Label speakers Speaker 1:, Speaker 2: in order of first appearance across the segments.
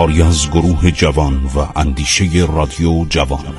Speaker 1: کاری از گروه جوان و اندیشه رادیو جوان.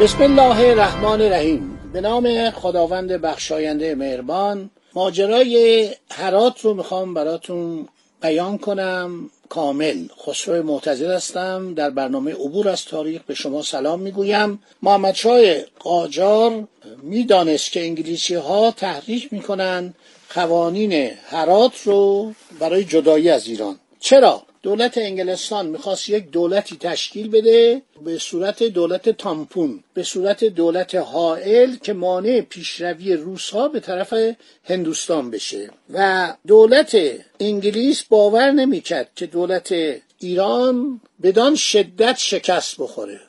Speaker 2: بسم الله الرحمن الرحیم. به نام خداوند بخشاینده مهربان ماجرای هرات رو می‌خوام براتون بیان کنم. کامل. خسرو معتزد هستم در برنامه عبور از تاریخ به شما سلام می‌گویم. محمد شاه قاجار می‌دانست که انگلیسی ها تحریک می‌کنن قوانین هرات رو برای جدایی از ایران. چرا؟ دولت انگلستان می‌خواست یک دولتی تشکیل بده به صورت دولت تامپون به صورت دولت حائل که مانع پیشروی روس ها به طرف هندوستان بشه. و دولت انگلیس باور نمی‌کرد که دولت ایران بدان شدت شکست بخوره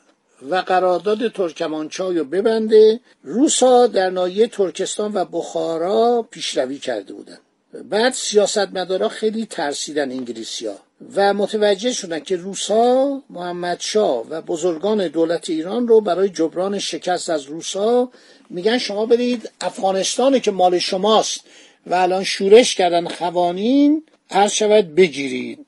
Speaker 2: و قرارداد ترکمانچای رو ببنده. روسا در ناحیه ترکستان و بخارا پیشروی کرده بودن. بعد سیاستمدارا خیلی ترسیدن انگلیسی ها و متوجه شدن که روسا محمد شاه و بزرگان دولت ایران رو برای جبران شکست از روسا میگن شما برید افغانستانی که مال شماست و الان شورش کردن قوانین عرض شود بگیرید.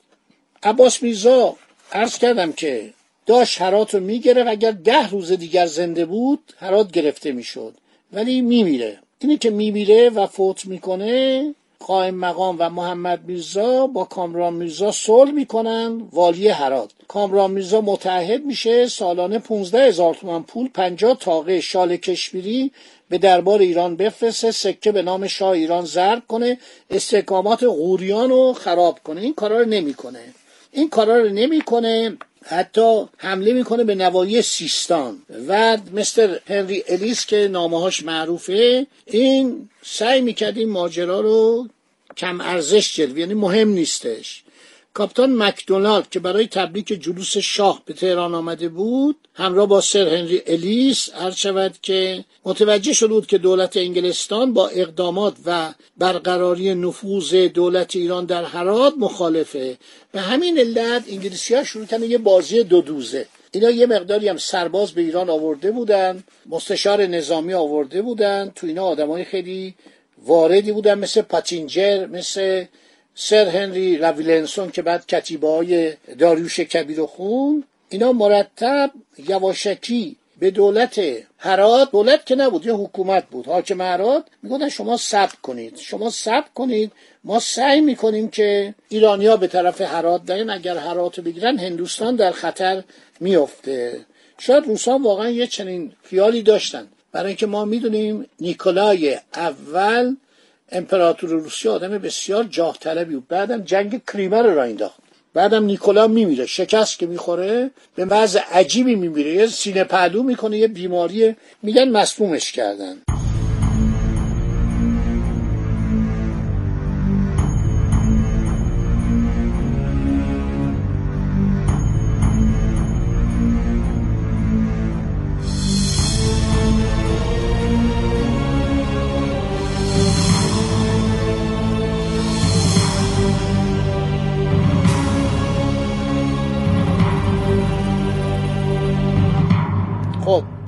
Speaker 2: عباس میرزا عرض کردم که داشت هرات رو می‌گیره و اگر ده روز دیگر زنده بود هرات گرفته می‌شد. ولی میمیره. اینه که میمیره و فوت می‌کنه قائم مقام و محمد میرزا با کامران میرزا صلح می‌کنن. والی هرات. کامران میرزا متحد میشه سالانه 15 هزار تومان پول 50 تاقه شال کشمیری به دربار ایران بفرسته سکه به نام شاه ایران ضرب کنه استحکامات غوریان رو خراب کنه. این کارا رو نمی‌کنه. این کارا رو نمی‌کنه. حتی حمله می‌کنه به نوایی سیستان. و مستر هنری الیس که نامهاش معروفه این سعی می‌کرد این ماجرا رو کم ارزش جلوه یعنی مهم نیستش. کاپتان مکدونالد که برای تبریک جلوس شاه به تهران آمده بود همراه با سر هنری الیس هر شود که متوجه شده بود که دولت انگلستان با اقدامات و برقراری نفوذ دولت ایران در هرات مخالفه. به همین علت انگلیسی ها شروع کردن یه بازی دو دوزه. اینا یه مقداری هم سرباز به ایران آورده بودن مستشار نظامی آورده بودن تو اینا آدمای خیلی واردی بودن مثل پاتینجر مثل سر هنری راویلنسون که بعد کتیبه های داریوش کبیر خون اینا مرتب یواشکی به دولت هرات دولت که نبود یه حکومت بود حاکم هرات می‌گفتن شما صبر کنید شما صبر کنید ما سعی می‌کنیم که ایرانیا به طرف هرات دارن اگر هرات رو بگیرن هندوستان در خطر میفته شاید روسان واقعا یه چنین خیالی داشتن. برای اینکه ما می‌دونیم نیکولای اول امپراتور روسیه آدم بسیار جاه طلبی بود. بعدم جنگ کریمه رو را انداخت. بعدم نیکولا میمیره. شکست که می‌خوره به وضع عجیبی میمیره. یه سینه پهلو می‌کنه یه بیماری میگن مسمومش کردن.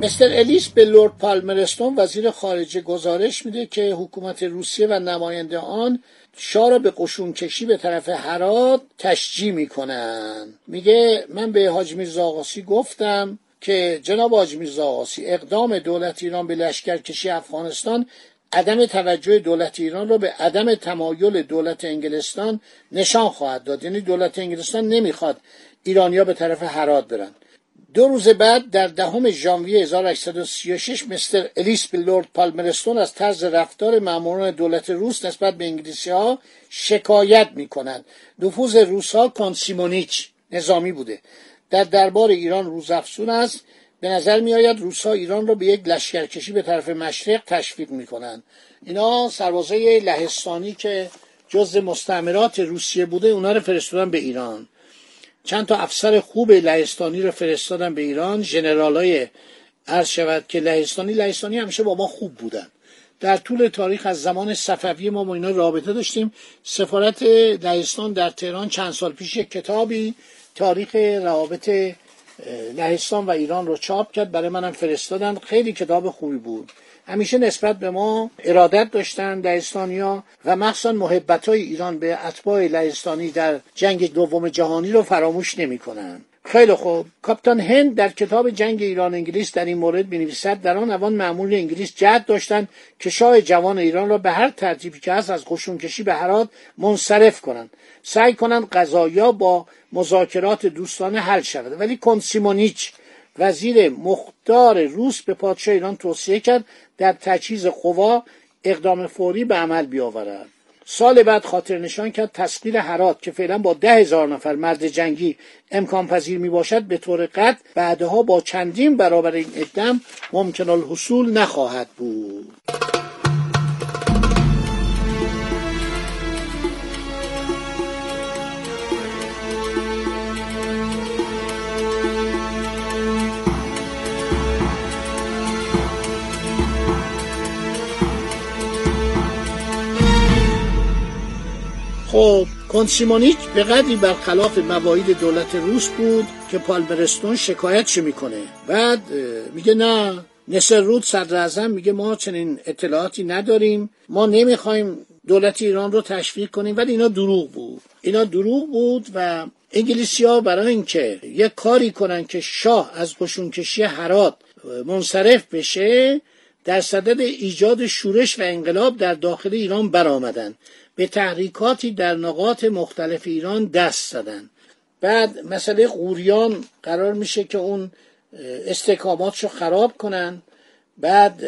Speaker 2: مستر الیس به لورد پالمرستون وزیر خارجه گزارش میده که حکومت روسیه و نماینده آن شاه را به قشون کشی به طرف هرات تشجیع می‌کنن. میگه من به حاج میرزا گفتم که جناب حاج میرزا اقدام دولت ایران به لشکرکشی افغانستان عدم توجه دولت ایران را به عدم تمایل دولت انگلستان نشان خواهد داد. یعنی دولت انگلستان نمی‌خواد ایرانیا به طرف هرات برن. دو روز بعد در دهم ژانویه 1836 مستر الیس به لورد پالمرستون از طرز رفتار ماموران دولت روس نسبت به انگلیسی ها شکایت می کنند. نفوذ روس ها کانسیمونیچ نظامی بوده در دربار ایران روزافزون است به نظر می آید روس ایران را به یک لشکرکشی به طرف مشرق تشویق می کنند. اینا سربازای لهستانی که جز مستعمرات روسیه بوده اونا رو فرستادن به ایران چند تا افسر خوب لهستانی رو فرستادن به ایران. ژنرالای عرض شود که لهستانی لهستانی همیشه با ما خوب بودن. در طول تاریخ از زمان صفوی ما با اینا رابطه داشتیم. سفارت لهستان در تهران چند سال پیش یک کتابی تاریخ روابط لهستان و ایران رو چاپ کرد. برای منم فرستادن. خیلی کتاب خوبی بود. همیشه نسبت به ما ارادت داشتن لهستانیا و مخصوصا محبت های ایران به اتباع لهستانی در جنگ دوم جهانی رو فراموش نمی‌کنن. خیلی خوب. کاپیتان هند در کتاب جنگ ایران انگلیس در این مورد بنویسد در آن اوان معمول انگلیس جهت داشتند که شاه جوان ایران را به هر ترتیبی که هست از کشی به هرات منصرف کنند. سعی کنند قضایا با مذاکرات دوستانه حل شود. ولی کنسیمونیچ وزیر مختار روس به پادشاه ایران توصیه کرد در تجهیز قوا اقدام فوری به عمل بیاورد. سال بعد خاطر نشان کرد تسخیر حرات که فعلا با ده هزار نفر مرد جنگی امکان پذیر می باشد به طور قطع بعدها با چندین برابر این اقدام ممکن الحصول نخواهد بود. خب کنسیمونیک به قدری برخلاف مواعید دولت روس بود که پالمرستون شکایتش می‌کنه؟ بعد میگه نه نصر رود صدر میگه ما چنین اطلاعاتی نداریم ما نمی‌خوایم دولت ایران رو تشویق کنیم ولی اینا دروغ بود. اینا دروغ بود و انگلیسی ها برای اینکه یک کاری کنن که شاه از قشونکشی حرات منصرف بشه در صدد ایجاد شورش و انقلاب در داخل ایران برآمدن به تحریکاتی در نقاط مختلف ایران دست زدن بعد مسئله قوریان قرار میشه که اون استحکاماتشو خراب کنن. بعد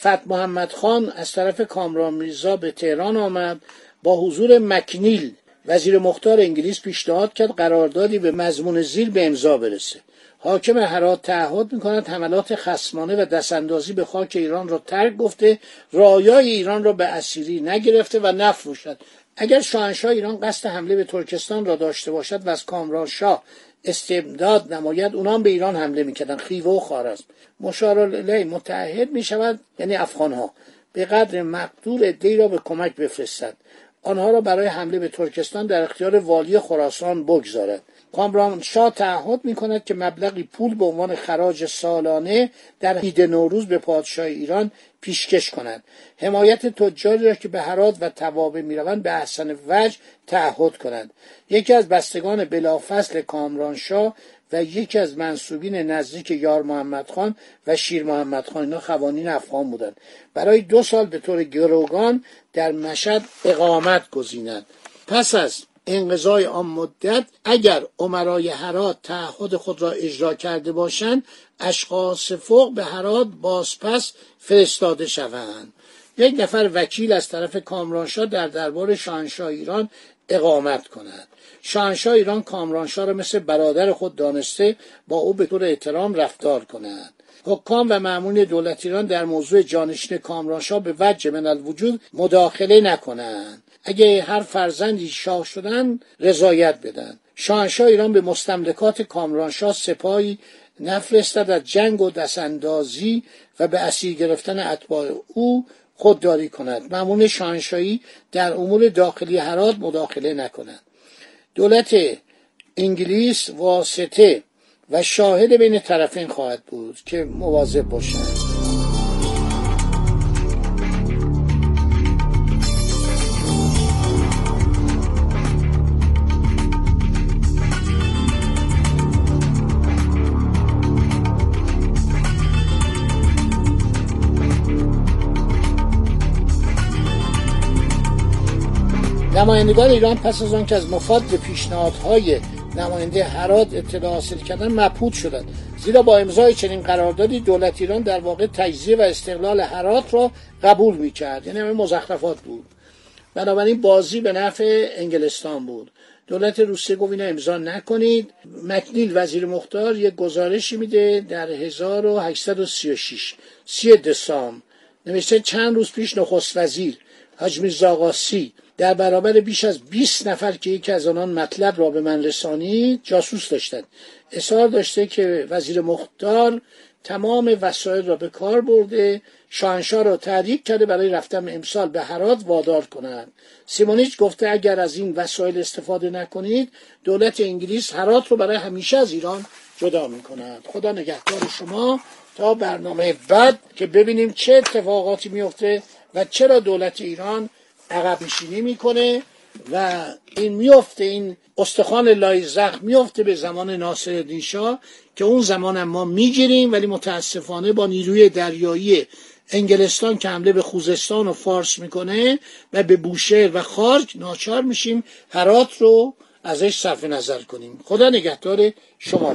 Speaker 2: فت محمد خان از طرف کامران میرزا به تهران آمد. با حضور مکنیل وزیر مختار انگلیس پیشنهاد کرد قراردادی به مضمون زیر به امضا برسه. حاکم هرات تعهد می‌کند حملات خسمانه و دستاندازی به خاک ایران را ترک گفته رایای ایران را به اسیری نگرفته و نفروشد. اگر شاهنشاه ایران قصد حمله به ترکستان را داشته باشد و از کامرانشاه استبداد نماید اونام به ایران حمله می‌کردن خیوه و خارزم مشار متحد می‌شود یعنی افغانها. به قدر مقدور دی را به کمک بفرستد. آنها را برای حمله به ترکستان در اختیار والی خراسان بگذارد. شاه تعهد می کند که مبلغی پول به عنوان خراج سالانه در عید نوروز به پادشاه ایران پیشکش کند. حمایت تجاری را که به هرات و توابه می‌روند به احسن وجه تعهد کند. یکی از بستگان بلافصل کامرانشاه و یکی از منصوبین نزدیک یار محمد خان و شیر محمد خان اینا خوانین افغان بودند. برای دو سال به طور گروگان در مشهد اقامت گزینند پس از انقضای آن مدت اگر عمرای حرات تعهد خود را اجرا کرده باشند اشخاص فوق به حرات بازپس فرستاده شوند. یک نفر وکیل از طرف کامرانشاه در دربار شاهنشاه ایران اقامت کند. شاهنشاه ایران کامرانشاه را مثل برادر خود دانسته با او به طور احترام رفتار کند. حکام و معمول دولت ایران در موضوع جانشین کامرانشاه به وجه من الوجود مداخله نکنند. اگه هر فرزندی شاه شدن رضایت بدن. شاهنشاه ایران به مستملکات کامرانشاه سپاهی نفرستد از جنگ و دستاندازی و به اسیر گرفتن اتباع او خودداری کند. معمول شاهنشاهی در امور داخلی هرات مداخله نکند. دولت انگلیس واسطه و شاهد بین طرفین خواهد بود که مواظب باشند نمایندگان ایران پس از آنکه از مفاد پیشنهادهای نماینده هرات اطلاع حاصل کردن مبهوت شدند. زیرا با امضای چنین قراردادی دولت ایران در واقع تجزیه و استقلال هرات را قبول می‌کرد. یعنی همه مزخرفات بود. بنابراین بازی به نفع انگلستان بود. دولت روسیه گفت اینو امضا نکنید. مکنیل وزیر مختار یک گزارشی میده در 1836 سی دسامبر. نوشته چند روز پیش نخست وزیر حاج میرزا در برابر بیش از 20 نفر که یکی از آنان مطلب را به من رسانید جاسوس داشتند. اصرار داشته که وزیر مختار تمام وسایل را به کار برده شاهنشاه را تحریک کرده برای رفتن امسال به هرات وادار کنند. سیمونیچ گفته اگر از این وسایل استفاده نکنید دولت انگلیس هرات رو برای همیشه از ایران جدا می کند خدا نگهدار شما تا برنامه بعد که ببینیم چه اتفاقاتی میفته و چرا دولت ایران عقب نشینی می‌کنه و این میفته این استخوان لای زخم میفته به زمان ناصر شاه که اون زمان ما می‌گیریم ولی متاسفانه با نیروی دریایی انگلستان که حمله به خوزستان و فارس می‌کنه و به بوشهر و خارج ناچار میشیم هرات رو ازش صرف نظر کنیم. خدا نگهدار شما.